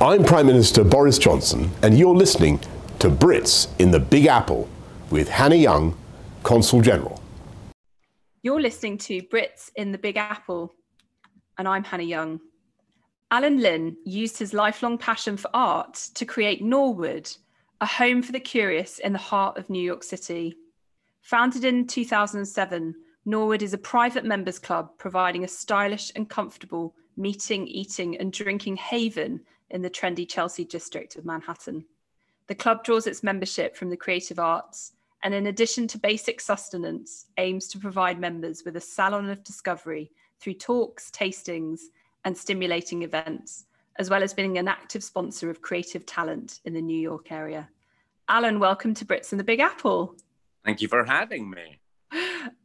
I'm Prime Minister Boris Johnson, and you're listening to Brits in the Big Apple with Hannah Young, Consul General. You're listening to Brits in the Big Apple, and I'm Hannah Young. Alan Lynn used his lifelong passion for art to create Norwood, a home for the curious in the heart of New York City. Founded in 2007, Norwood is a private members club providing a stylish and comfortable meeting, eating, and drinking haven in the trendy Chelsea district of Manhattan. The club draws its membership from the creative arts and, in addition to basic sustenance, aims to provide members with a salon of discovery through talks, tastings, and stimulating events, as well as being an active sponsor of creative talent in the New York area. Alan, welcome to Brits in the Big Apple. Thank you for having me.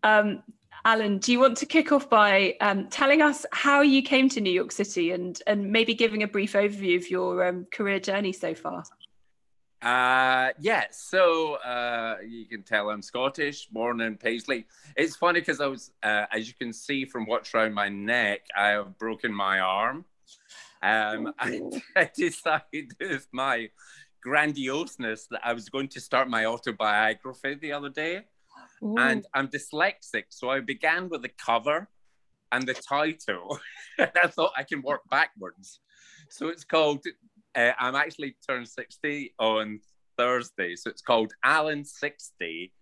Um, Alan, do you want to kick off by um, telling us how you came to New York City and, and maybe giving a brief overview of your um, career journey so far? Uh, yeah, so uh, you can tell I'm Scottish, born in Paisley. It's funny because I was, uh, as you can see from what's around my neck, I have broken my arm. Um, I, I decided with my grandioseness that I was going to start my autobiography the other day. Ooh. and I'm dyslexic. So I began with the cover and the title. I thought I can work backwards. So it's called, uh, I'm actually turned 60 on Thursday. So it's called Alan 60,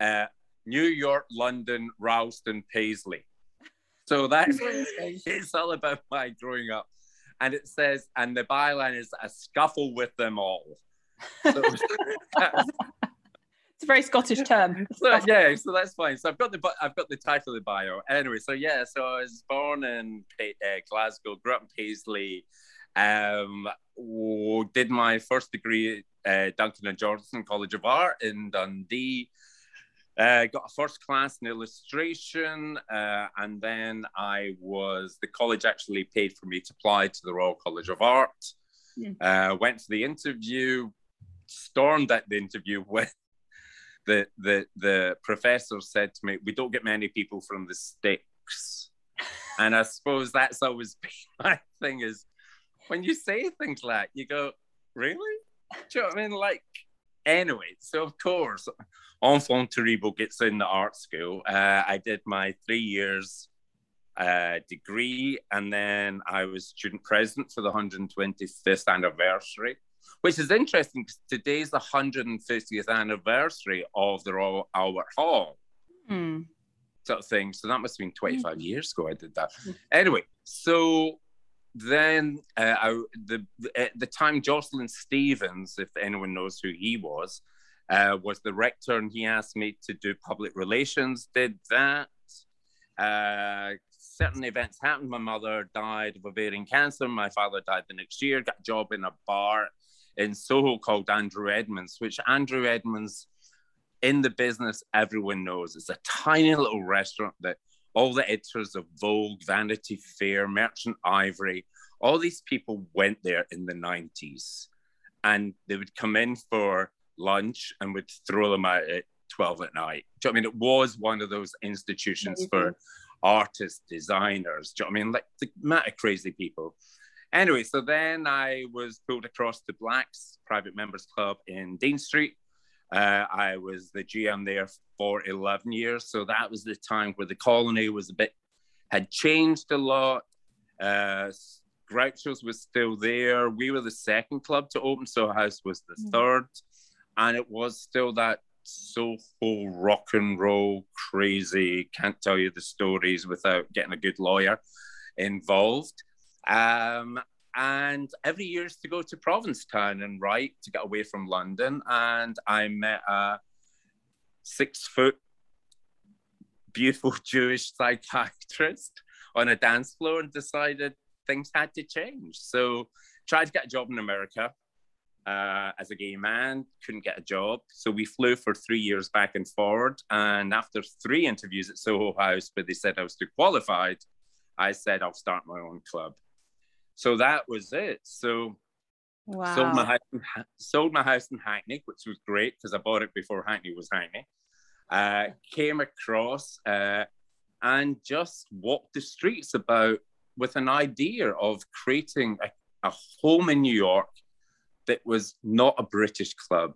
uh, New York, London, Ralston, Paisley. So that's what it's all about my growing up. And it says, and the byline is a scuffle with them all. So It's a very Scottish term. so, yeah, so that's fine. So I've got the I've got the title of the bio. Anyway, so yeah, so I was born in uh, Glasgow, grew up in Paisley, um, did my first degree at uh, Duncan of Jordanstone College of Art in Dundee. Uh, got a first class in illustration, uh, and then I was the college actually paid for me to apply to the Royal College of Art. Mm. Uh, went to the interview, stormed at the interview, went the the the professor said to me, "We don't get many people from the sticks," and I suppose that's always been my thing is when you say things like you go, "Really?" Do you know what I mean? Like, anyway, so of course, enfant terrible gets in the art school. Uh, I did my three years uh, degree, and then I was student president for the 125th anniversary which is interesting because today's the 150th anniversary of the Royal Albert Hall. Mm. Sort of thing. So that must have been 25 mm. years ago I did that. Mm. Anyway, so then uh, I, the, at the time Jocelyn Stevens, if anyone knows who he was, uh, was the rector, and he asked me to do public relations. Did that. Uh, certain events happened. My mother died of ovarian cancer. My father died the next year. Got a job in a bar in Soho called Andrew Edmonds, which Andrew Edmonds in the business everyone knows. It's a tiny little restaurant that all the editors of Vogue, Vanity Fair, Merchant Ivory, all these people went there in the 90s and they would come in for lunch and would throw them out at 12 at night. Do you know I mean? It was one of those institutions for artists, designers. Do you know I mean? Like the amount of crazy people. Anyway, so then I was pulled across to Black's Private Members Club in Dean Street. Uh, I was the GM there for 11 years. So that was the time where the colony was a bit, had changed a lot. Uh, Groucho's was still there. We were the second club to open. so House was the mm. third. And it was still that soulful rock and roll crazy, can't tell you the stories without getting a good lawyer involved. Um, and every year is to go to Provincetown and write to get away from London. And I met a six foot, beautiful Jewish psychiatrist on a dance floor and decided things had to change. So tried to get a job in America uh, as a gay man, couldn't get a job. So we flew for three years back and forward. And after three interviews at Soho House, where they said I was too qualified, I said I'll start my own club so that was it. So wow. sold my house, in, sold my house in Hackney, which was great because I bought it before Hackney was Hackney. Uh, came across uh, and just walked the streets about with an idea of creating a a home in New York that was not a British club.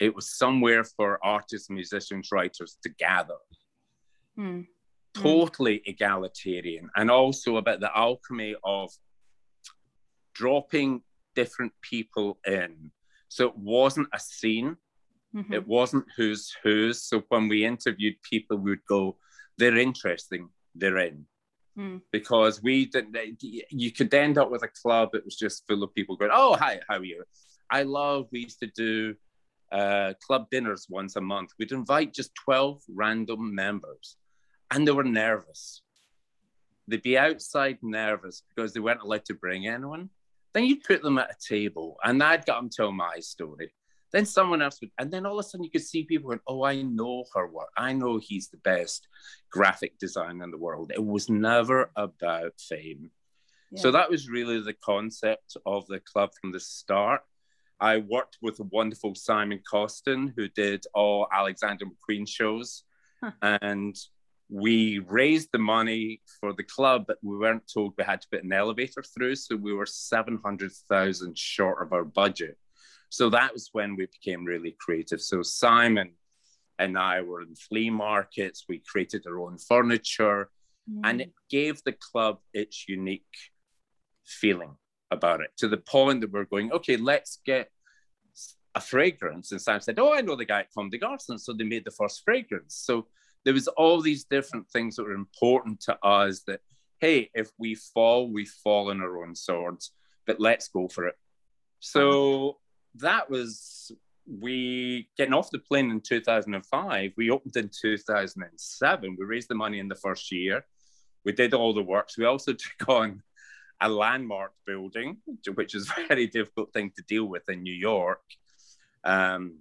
It was somewhere for artists, musicians, writers to gather. Mm. Totally egalitarian, and also about the alchemy of dropping different people in. So it wasn't a scene, Mhm. it wasn't who's who's. So when we interviewed people, we would go, they're interesting, they're in. Mm. Because we didn't, you could end up with a club that was just full of people going, oh, hi, how are you? I love, we used to do uh, club dinners once a month. We'd invite just 12 random members, and they were nervous. They'd be outside nervous because they weren't allowed to bring anyone. Then you'd put them at a table, and I'd get them tell my story. Then someone else would, and then all of a sudden you could see people going, Oh, I know her work. I know he's the best graphic designer in the world. It was never about fame. So that was really the concept of the club from the start. I worked with the wonderful Simon Costin, who did all Alexander McQueen shows. Huh. And we raised the money for the club, but we weren't told we had to put an elevator through. So we were 700,000 short of our budget. So that was when we became really creative. So Simon and I were in flea markets. We created our own furniture mm. and it gave the club its unique feeling about it to the point that we're going, okay, let's get a fragrance. And Sam said, Oh, I know the guy at Comme des Garçons. So they made the first fragrance. So there was all these different things that were important to us that, hey, if we fall, we fall on our own swords, but let's go for it. So that was we getting off the plane in 2005. We opened in 2007. We raised the money in the first year. We did all the works. We also took on a landmark building, which is a very difficult thing to deal with in New York, um,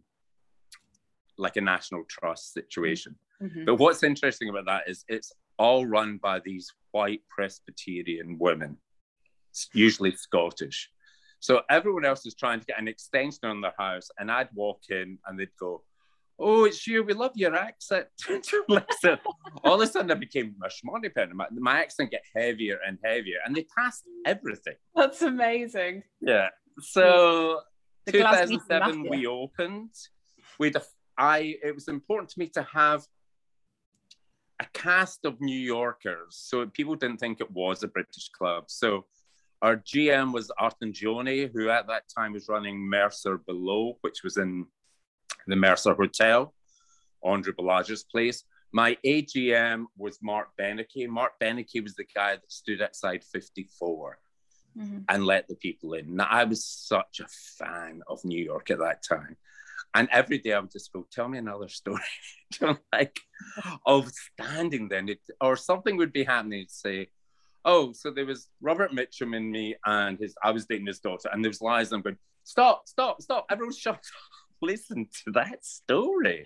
like a national trust situation. Mhm. But what's interesting about that is it's all run by these white Presbyterian women, s- usually Scottish. So everyone else is trying to get an extension on their house, and I'd walk in and they'd go, "Oh, it's you. We love your accent." All of a sudden, I became a schmoney pen. My, my accent get heavier and heavier, and they passed everything. That's amazing. Yeah. So The 2007 we opened. We I it was important to me to have a cast of New Yorkers, so people didn't think it was a British club. So our GM was Arton Gioni, who at that time was running Mercer Below, which was in the Mercer Hotel, Andre Balazs's place. My AGM was Marc Benecke. Marc Benecke was the guy that stood outside 54 Mhm. and let the people in. Now, I was such a fan of New York at that time. And every day I would just go, tell me another story. Like of standing then, it, or something would be happening. It'd say, oh, so there was Robert Mitchum and me, and his I was dating his daughter, and there was lies. I'm going, stop, stop, stop. Everyone shut up. Listen to that story.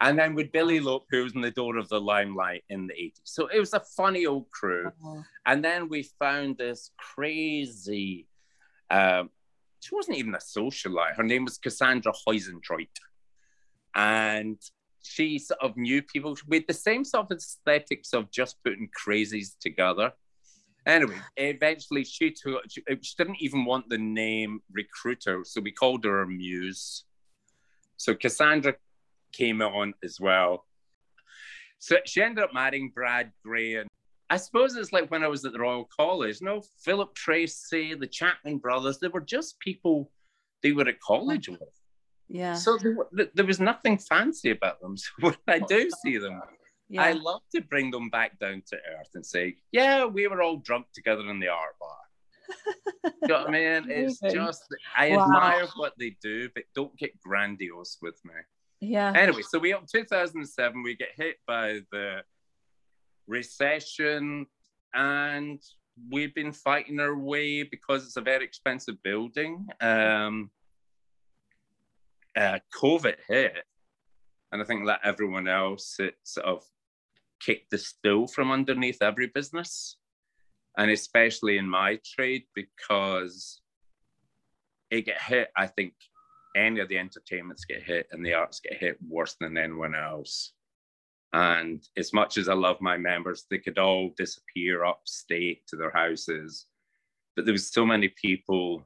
And then with Billy Lope, who was in the door of the limelight in the 80s. So it was a funny old crew. Oh. And then we found this crazy, um, she wasn't even a socialite. Her name was Cassandra Huysentruyt. And she sort of knew people with the same sort of aesthetics of just putting crazies together. Anyway, eventually she took, she, she didn't even want the name recruiter. So we called her a muse. So Cassandra came on as well. So she ended up marrying Brad Grey and I suppose it's like when I was at the Royal College. you No, Philip Treacy, the Chapman brothers, they were just people they were at college oh. with. Yeah. So there, there was nothing fancy about them. So when I do see them, yeah. I love to bring them back down to earth and say, yeah, we were all drunk together in the art bar. you know what I mean? It's Amazing. just, I Wow. admire what they do, but don't get grandiose with me. yeah. Anyway, so we up 2007, we get hit by the recession, and we've been fighting our way because it's a very expensive building. Um, uh, COVID hit, and I think that everyone else it sort of kicked the stool from underneath every business, and especially in my trade because it get hit. I think any of the entertainments get hit and the arts get hit worse than anyone else. And as much as I love my members, they could all disappear upstate to their houses. but there was so many people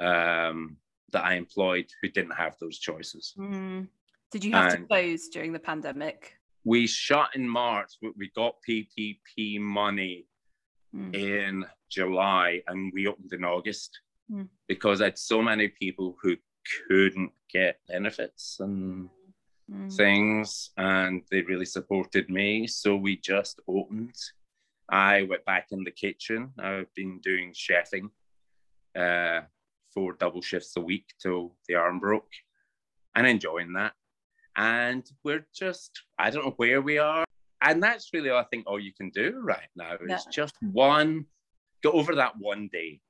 um, that I employed who didn't have those choices. Mm. Did you have And- to close during the pandemic? We shut in March, but we got PPP money Mm. in July and we opened in August Mm. because I had so many people who couldn't get benefits and Mm. things and they really supported me. So we just opened. I went back in the kitchen. I've been doing chefing uh, four double shifts a week till the arm broke and enjoying that. And we're just, I don't know where we are. And that's really, I think, all you can do right now is Yeah. just one, go over that one day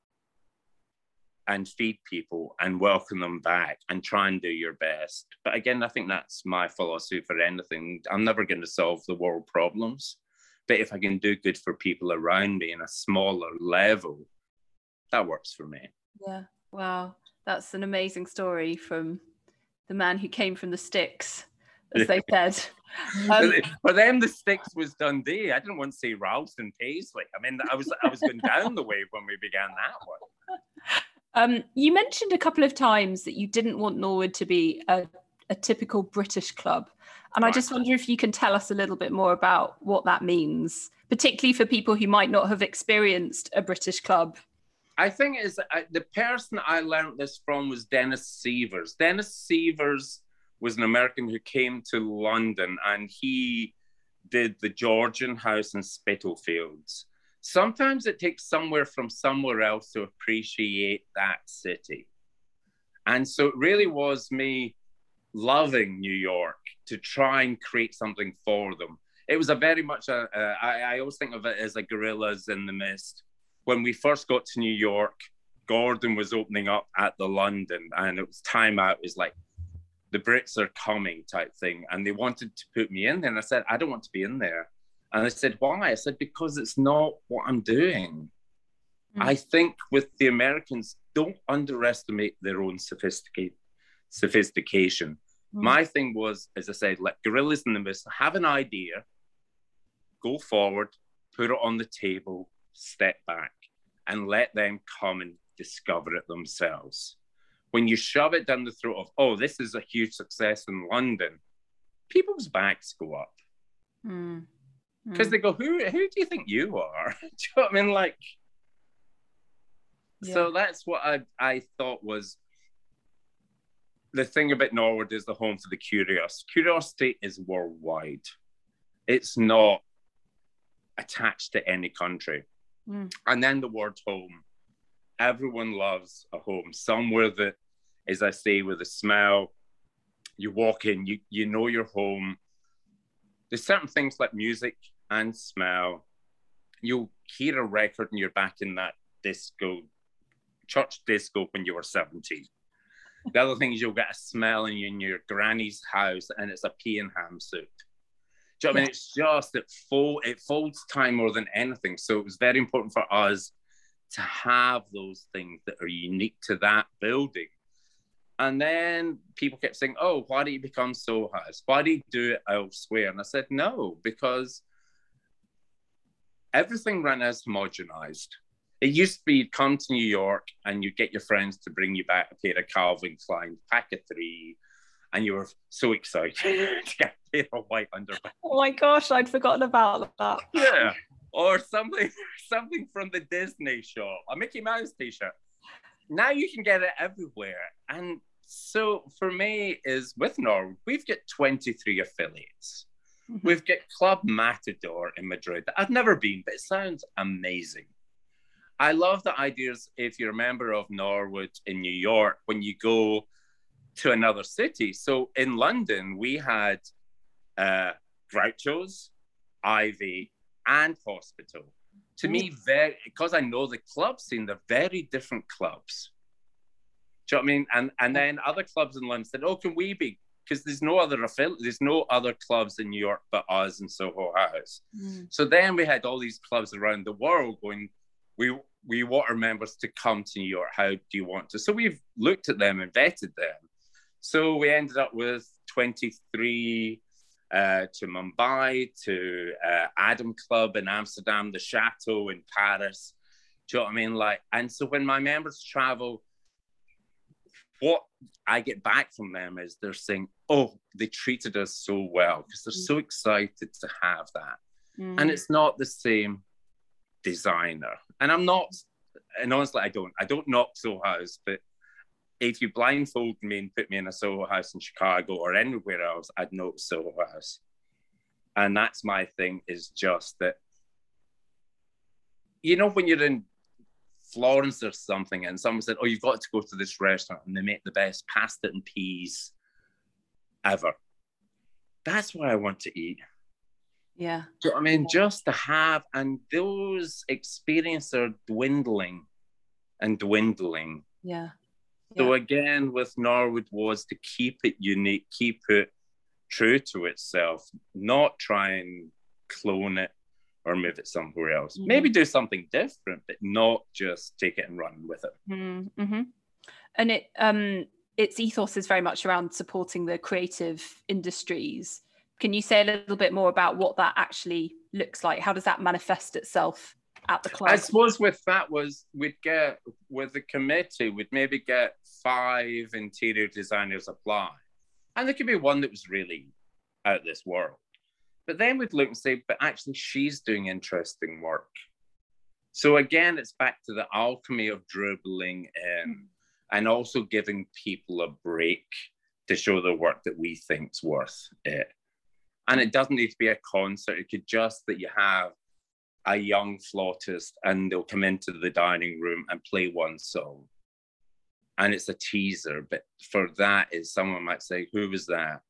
and feed people and welcome them back and try and do your best. But again, I think that's my philosophy for anything. I'm never going to solve the world problems. But if I can do good for people around me in a smaller level, that works for me. Yeah. Wow. That's an amazing story from the man who came from the sticks, as they said. Um, for them, the sticks was Dundee. I didn't want to say Ralston Paisley. I mean, I was I was going down the wave when we began that one. Um, you mentioned a couple of times that you didn't want Norwood to be a, a typical British club. And I just wonder if you can tell us a little bit more about what that means, particularly for people who might not have experienced a British club. I think is uh, the person I learned this from was Dennis Severs. Dennis Severs was an American who came to London and he did the Georgian House in Spitalfields. Sometimes it takes somewhere from somewhere else to appreciate that city. And so it really was me loving New York to try and create something for them. It was a very much a, a I, I always think of it as a gorillas in the mist when we first got to New York, Gordon was opening up at the London, and it was time out. It was like the Brits are coming type thing, and they wanted to put me in there. And I said, I don't want to be in there. And I said, why? I said, because it's not what I'm doing. Mm. I think with the Americans, don't underestimate their own sophisticate, sophistication. Mm. My thing was, as I said, let gorillas in the mist have an idea, go forward, put it on the table, step back, and let them come and discover it themselves. When you shove it down the throat of, oh, this is a huge success in London, people's backs go up Mm. because Mm. they go, who, who do you think you are? do you know what I mean? Like, so that's what I, I thought was the thing about Norwood is the home for the curious. Curiosity is worldwide. It's not attached to any country. Mm. And then the word home. Everyone loves a home, somewhere that, as I say, with a smell. You walk in, you you know you're home. There's certain things like music and smell. You'll hear a record and you're back in that disco, church disco when you were 17. The other thing is you'll get a smell in, in your granny's house and it's a pea and ham soup. Do you know what I mean? It's just it fold it folds time more than anything. So it was very important for us to have those things that are unique to that building. And then people kept saying, Oh, why do you become so House? Why do you do it elsewhere? And I said, No, because everything ran as homogenized. It used to be you'd come to New York and you'd get your friends to bring you back a pair of Calvin Klein, pack of three, and you were so excited to get a pair of white underwear. Oh my gosh, I'd forgotten about that. Yeah. Or something something from the Disney shop, a Mickey Mouse t-shirt. Now you can get it everywhere. And so for me is with Norwood, we've got 23 affiliates. Mhm. We've got Club Matador in Madrid. that I've never been, but it sounds amazing. I love the ideas if you're a member of Norwood in New York when you go to another city. So in London, we had uh, Groucho's, Ivy, and Hospital. To me, very because I know the club scene, they're very different clubs. Do you know what I mean? And and then other clubs in London said, "Oh, can we be?" Because there's no other affiliate, there's no other clubs in New York but us and Soho House. Mm. So then we had all these clubs around the world going, we we want our members to come to New York. How do you want to? So we've looked at them and vetted them. So we ended up with 23 uh, to Mumbai, to uh, Adam Club in Amsterdam, the Chateau in Paris, Do you know what I mean? Like, and so when my members travel, what I get back from them is they're saying, "Oh, they treated us so well," because they're so excited to have that. Mm. And it's not the same designer. And I'm not, and honestly, I don't, I don't knock Soho House, but if you blindfold me and put me in a Soho House in Chicago or anywhere else, I'd know it's Soho House. And that's my thing is just that, you know, when you're in Florence or something, and someone said, "Oh, you've got to go to this restaurant, and they make the best pasta and peas ever." That's what I want to eat. Yeah. So, I mean, just to have, and those experiences are dwindling and dwindling. Yeah. So again, with Norwood was to keep it unique, keep it true to itself, not try and clone it or move it somewhere else. Mm-hmm. Maybe do something different, but not just take it and run with it. Mm-hmm. And it um its ethos is very much around supporting the creative industries. Can you say a little bit more about what that actually looks like? How does that manifest itself at the club? I suppose with that was we'd get with the committee, we'd maybe get five interior designers apply. And there could be one that was really out of this world. But then we'd look and say, but actually, she's doing interesting work. So again, it's back to the alchemy of dribbling in and also giving people a break to show the work that we think's worth it. And it doesn't need to be a concert. It could just that you have a young flautist and they'll come into the dining room and play one song. And it's a teaser, but for that is someone might say, Who was that?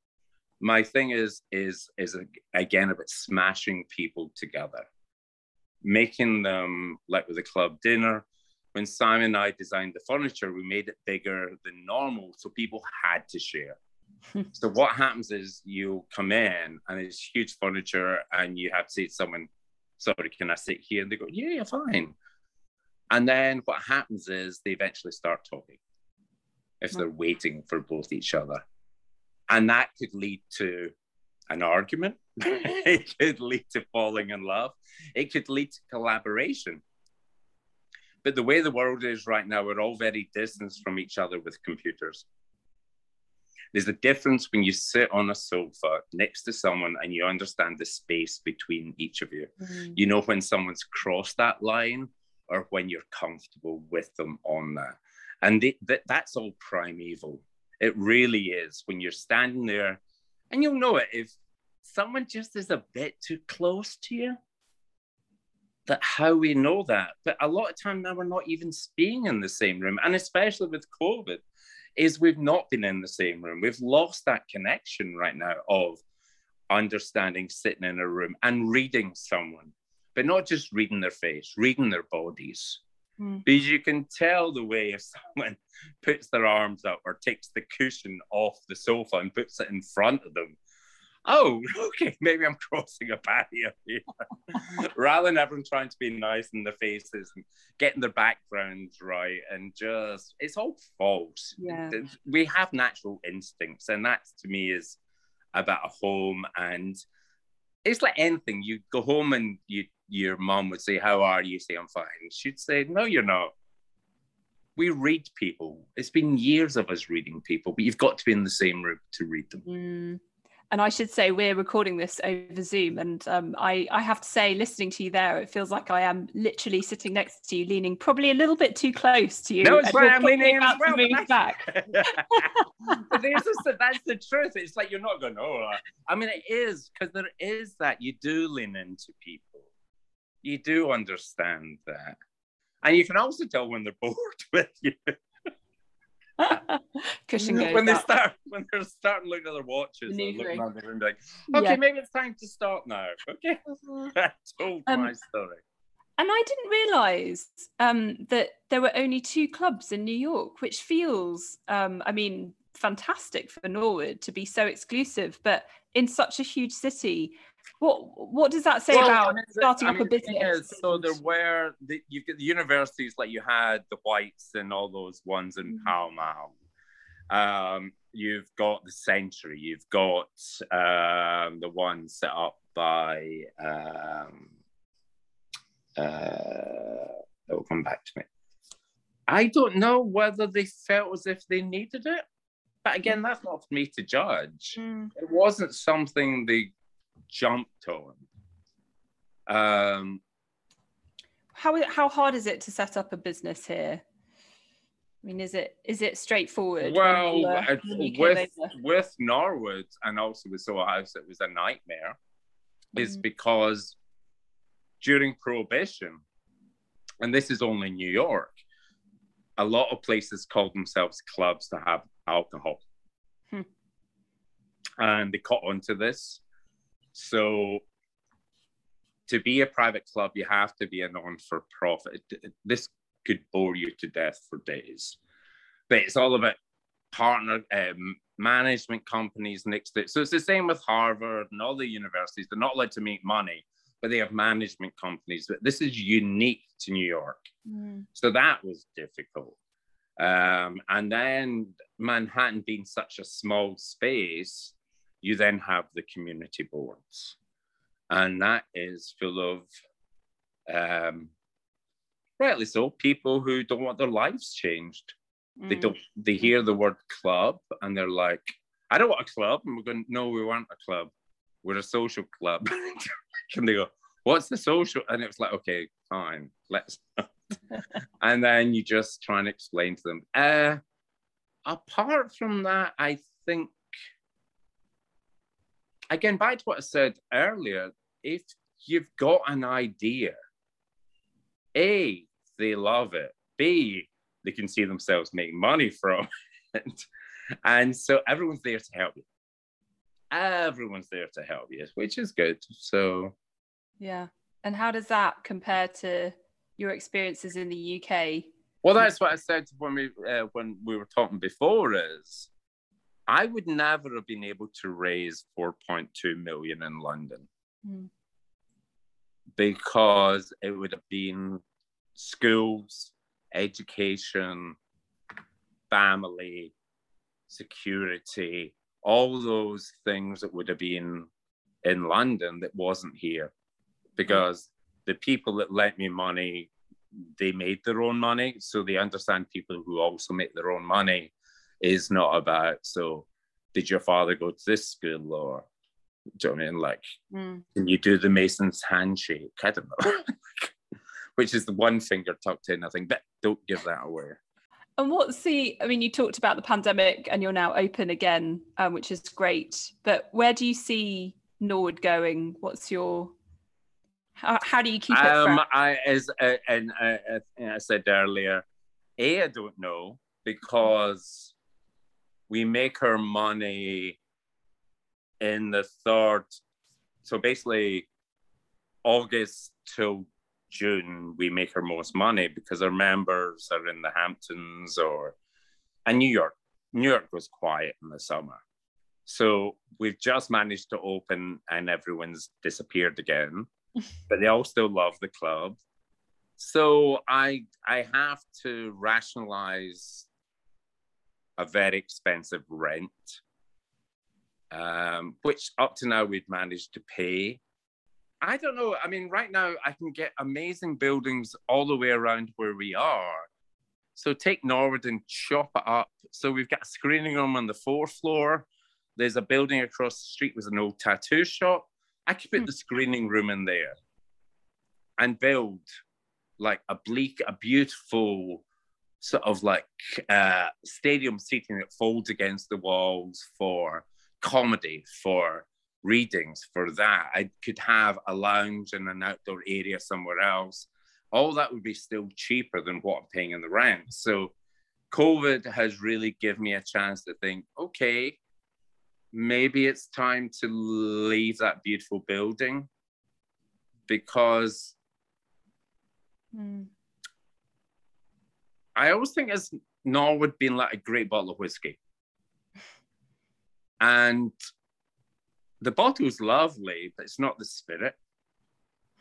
my thing is is is again about smashing people together making them like with a club dinner when simon and i designed the furniture we made it bigger than normal so people had to share so what happens is you come in and it's huge furniture and you have to say to someone sorry can i sit here and they go yeah you're fine and then what happens is they eventually start talking if hmm. they're waiting for both each other and that could lead to an argument. it could lead to falling in love. It could lead to collaboration. But the way the world is right now, we're all very distanced from each other with computers. There's a difference when you sit on a sofa next to someone and you understand the space between each of you. Mm-hmm. You know when someone's crossed that line or when you're comfortable with them on that. And that, that's all primeval. It really is when you're standing there, and you'll know it if someone just is a bit too close to you. That how we know that, but a lot of time now we're not even being in the same room, and especially with COVID, is we've not been in the same room. We've lost that connection right now of understanding sitting in a room and reading someone, but not just reading their face, reading their bodies. Mm. Because you can tell the way if someone puts their arms up or takes the cushion off the sofa and puts it in front of them. Oh, okay, maybe I'm crossing a barrier here. Rather than everyone trying to be nice in their faces and getting their backgrounds right and just, it's all false. Yeah. We have natural instincts, and that to me is about a home and it's like anything. You go home and you your mom would say, How are you? say, I'm fine. She'd say, No, you're not. We read people. It's been years of us reading people, but you've got to be in the same room to read them. Mm. And I should say we're recording this over Zoom, and um, I, I have to say, listening to you there, it feels like I am literally sitting next to you, leaning probably a little bit too close to you. No, it's. I'm leaning about well, to move back. there's just, that's the truth. It's like you're not going, oh, I mean, it is because there is that you do lean into people you do understand that. And you can also tell when they're bored with you. Cushion goes when they start when they're starting looking at their watches and looking around the room like, okay, yeah. maybe it's time to stop now. Okay. I told um, my story. And I didn't realise um, that there were only two clubs in New York, which feels, um, I mean, fantastic for Norwood to be so exclusive, but in such a huge city, what what does that say well, about I mean, starting I mean, up a business? so there were the, you've got the universities like you had the Whites and all those ones in mm-hmm. Pall Mall. Um, you've got the Century. You've got um, the one set up by um, uh, that will come back to me. I don't know whether they felt as if they needed it, but again, that's not for me to judge. Mm. It wasn't something they jumped on. Um, How how hard is it to set up a business here? I mean, is it is it straightforward? well, you, uh, with with Norwood and also with Soho House, it was a nightmare. Is Mhm. because during Prohibition, and this is only New York, a lot of places called themselves clubs to have alcohol, Hmm. and they caught on to this. So, to be a private club, you have to be a non-for-profit. This could bore you to death for days, but it's all about partner um, management companies next to it. So it's the same with Harvard and all the universities. They're not allowed to make money, but they have management companies. But this is unique to New York. Mm. So that was difficult. Um, and then Manhattan being such a small space, you then have the community boards. And that is full of, um, rightly so, people who don't want their lives changed. They Mm. don't they hear the word club and they're like i don't want a club. And we're going no we want a club. We're a social club. And they go what's the social? And it's like okay fine let's and then you just try and explain to them. Uh apart from that i think again back to what i said earlier if you've got an idea a they love it b they can see themselves make money from it. And so everyone's there to help you. Everyone's there to help you, which is good. So Yeah. And how does that compare to your experiences in the UK? well, that's what I said when we uh, when we were talking before. Is I would never have been able to raise 4.2 million in London Mm. because it would have been schools, education, family, security, all those things that would have been in London that wasn't here. Because the people that lent me money, they made their own money. So they understand people who also make their own money is not about, so did your father go to this school or do you know what I mean? Like, Mm. can you do the Mason's handshake? I don't know. Which is the one finger tucked in, I think, but don't give that away. And what's the, I mean, you talked about the pandemic and you're now open again, um, which is great. But where do you see Norwood going? What's your, how, how do you keep it Um, fresh? I as uh, and uh, uh, I said earlier, a I don't know because we make her money in the third. So basically, August till June, we make her most money because our members are in the Hamptons or and New York. New York was quiet in the summer. So we've just managed to open and everyone's disappeared again, but they all still love the club. So I I have to rationalize a very expensive rent, um, which up to now we've managed to pay. I don't know. I mean, right now I can get amazing buildings all the way around where we are. So take Norwood and chop it up. So we've got a screening room on the fourth floor. There's a building across the street with an old tattoo shop. I could put Hmm. the screening room in there and build like a bleak, a beautiful sort of like uh, stadium seating that folds against the walls for comedy, for readings, for that. I could have a lounge and an outdoor area somewhere else. All that would be still cheaper than what I'm paying in the rent. So COVID has really given me a chance to think, okay, maybe it's time to leave that beautiful building because Mm. I always think as Norwood being like a great bottle of whiskey. And the bottle's lovely, but it's not the spirit.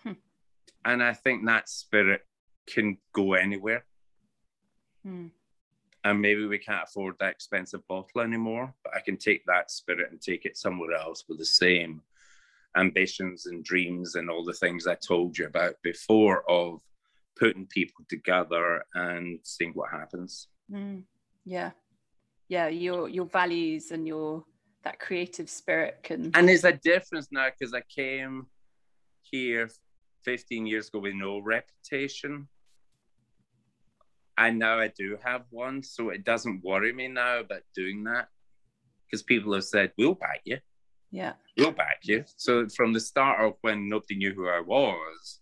Hmm. And I think that spirit can go anywhere. Mm. And maybe we can't afford that expensive bottle anymore, but I can take that spirit and take it somewhere else with the same ambitions and dreams and all the things I told you about before of putting people together and seeing what happens. Mm, yeah, yeah. Your your values and your that creative spirit can. And there's a difference now because I came here 15 years ago with no reputation. And now I do have one, so it doesn't worry me now about doing that because people have said, We'll back you. Yeah. We'll back you. So from the start of when nobody knew who I was,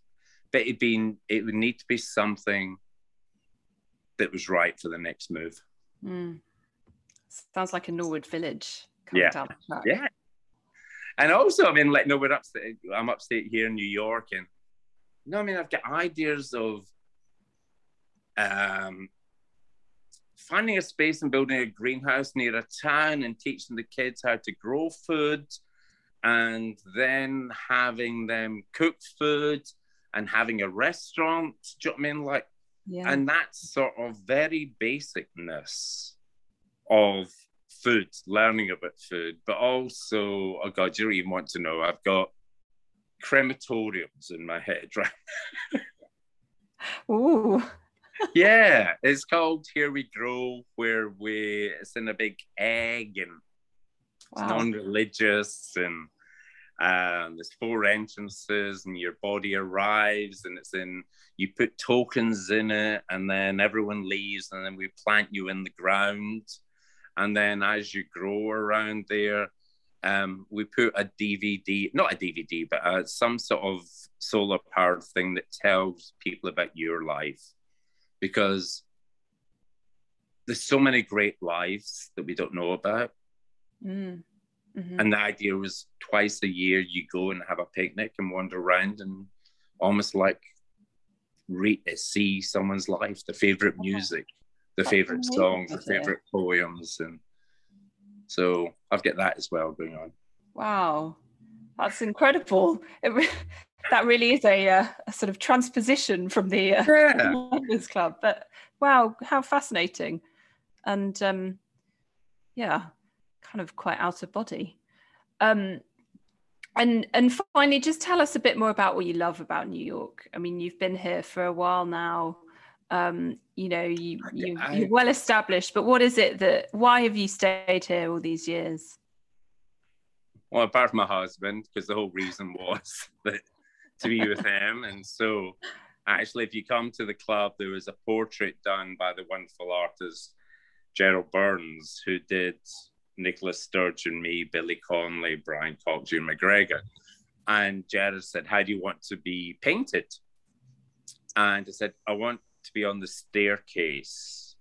but it'd been it would need to be something that was right for the next move. Mm. Sounds like a Norwood village. Yeah. Yeah. And also, I mean, like, no, we're upstate. I'm upstate here in New York, and no, I mean, I've got ideas of um, finding a space and building a greenhouse near a town and teaching the kids how to grow food, and then having them cook food and having a restaurant. Do you know what I mean? Like, Yeah. and that sort of very basicness of food, learning about food, but also, oh God, you don't even want to know. I've got crematoriums in my head, right? Ooh. yeah, it's called Here We Grow, where we, it's in a big egg and it's non-religious and um, there's four entrances and your body arrives and it's in you put tokens in it and then everyone leaves and then we plant you in the ground. And then as you grow around there um, we put a dvd not a dvd but uh, some sort of solar powered thing that tells people about your life. Because there's so many great lives that we don't know about. Mm. Mhm. and the idea was twice a year you go and have a picnic and wander around and almost like read see someone's life, the favorite music, the That's favorite amazing songs, the favorite poems, and so I've got that as well going on. Wow, that's incredible. It re- that really is a, uh, a sort of transposition from the uh, Yeah, Club. But wow, how fascinating. And um, yeah, kind of quite out of body. Um, and and finally, just tell us a bit more about what you love about New York. I mean, you've been here for a while now. Um, you know, you, you I- you're well established. But what is it that? Why have you stayed here all these years? well, apart from my husband, because the whole reason was that to be with him, and so actually, if you come to the club, there was a portrait done by the wonderful artist Gerard Burns, who did Nicola Sturgeon, me, Billy Connolly, Brian Cox, June McGregor. And Gerard said, How do you want to be painted? And I said, I want to be on the staircase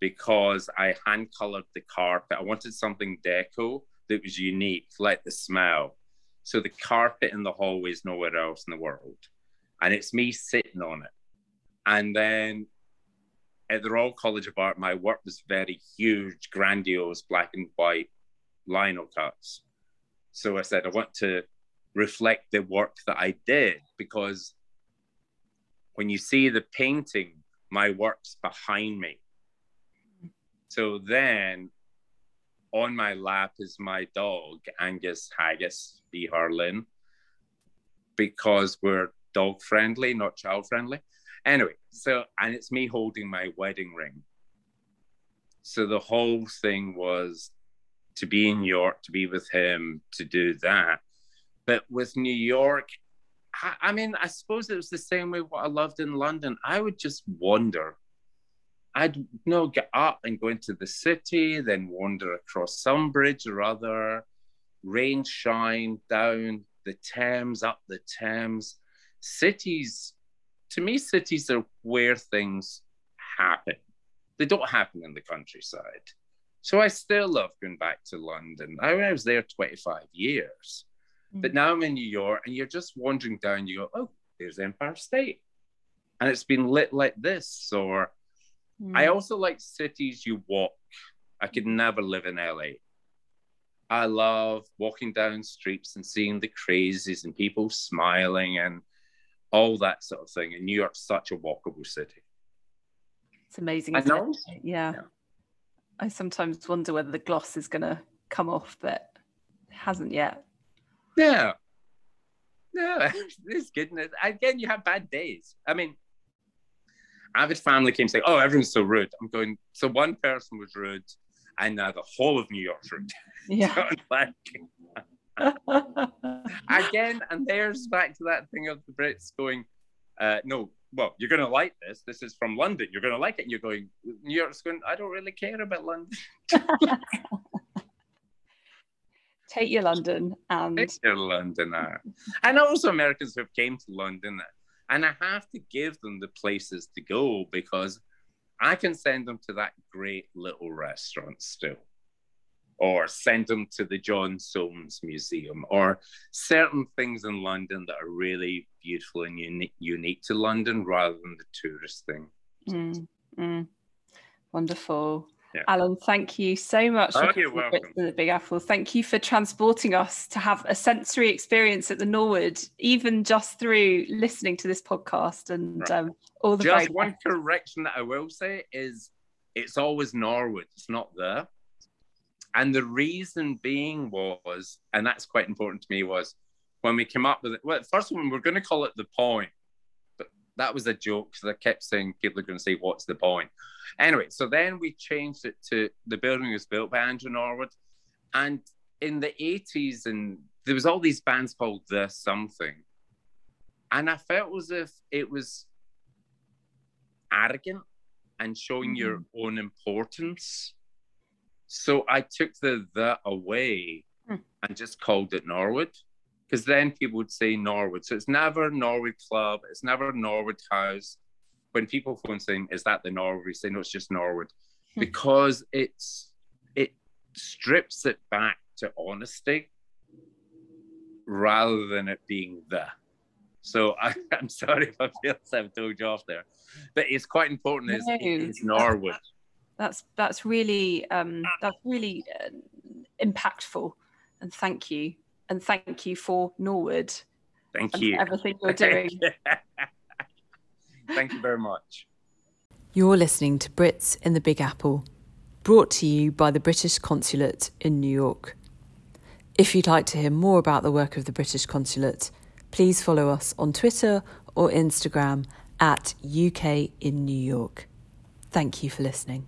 because I hand colored the carpet. I wanted something deco that was unique, like the smell. So the carpet in the hallway is nowhere else in the world. And it's me sitting on it. And then at the Royal College of Art, my work was very huge, grandiose, black and white lino cuts. So I said, I want to reflect the work that I did because when you see the painting, my work's behind me. So then on my lap is my dog, Angus Haggis, B. Harlin, because we're dog friendly, not child friendly. Anyway, so, and it's me holding my wedding ring. So the whole thing was to be in York, to be with him, to do that. But with New York, I, I mean, I suppose it was the same way what I loved in London. I would just wander. I'd you know get up and go into the city, then wander across some bridge or other, rain, shine down the Thames, up the Thames. Cities, to me, cities are where things happen. They don't happen in the countryside. So I still love going back to London. I, I was there 25 years. But now I'm in New York and you're just wandering down, you go, oh, there's Empire State. And it's been lit like this. Or I Mm. also like cities you walk. I could never live in LA. I love walking down streets and seeing the crazies and people smiling and all that sort of thing. And New York's such a walkable city. It's amazing. I isn't it? know. Yeah. Yeah. I sometimes wonder whether the gloss is going to come off, but it hasn't yet. Yeah. No, it's good. Again, you have bad days. I mean, avid family came saying, "Oh, everyone's so rude." I'm going. So one person was rude, and now the whole of New York's rude. Yeah. So like, again, and there's back to that thing of the Brits going, uh, "No, well, you're going to like this. This is from London. You're going to like it." And you're going, New York's going. I don't really care about London. Take your London and It's your London, and also Americans who have came to London, and I have to give them the places to go because I can send them to that great little restaurant still, or send them to the John Soane's Museum, or certain things in London that are really beautiful and unique, unique to London rather than the tourist thing. Mm, mm. Wonderful. Yeah. Alan, thank you so much Oh, for you're coming to welcome. The Big Apple. Thank you for transporting us to have a sensory experience at the Norwood, even just through listening to this podcast and Right. um, all the Just one correction that I will say is it's always Norwood, it's not there. And the reason being was, and that's quite important to me, was when we came up with it. Well, first one, we we're going to call it the point, but that was a joke because I kept saying people are going to say, What's the point? Anyway, so then we changed it to the building was built by Andrew Norwood. And in the 80s, and there was all these bands called The Something. And I felt as if it was arrogant and showing your mm-hmm. own importance. So I took the the away Hmm. and just called it Norwood. Because then people would say Norwood. So it's never Norwood Club, it's never Norwood House. When people phone saying, Is that the Norwood? We say no, it's just Norwood. Hmm. Because it's it strips it back to honesty rather than it being the. So I, I'm sorry if I feel I've told you off there, but it's quite important. Is No. it's Norwood. That's that's really um, that's really uh, impactful, and thank you, and thank you for Norwood Thank and you. for everything you're doing. Thank you very much. You're listening to Brits in the Big Apple, brought to you by the British Consulate in New York. If you'd like to hear more about the work of the British Consulate, please follow us on Twitter or Instagram at UK in New York. Thank you for listening.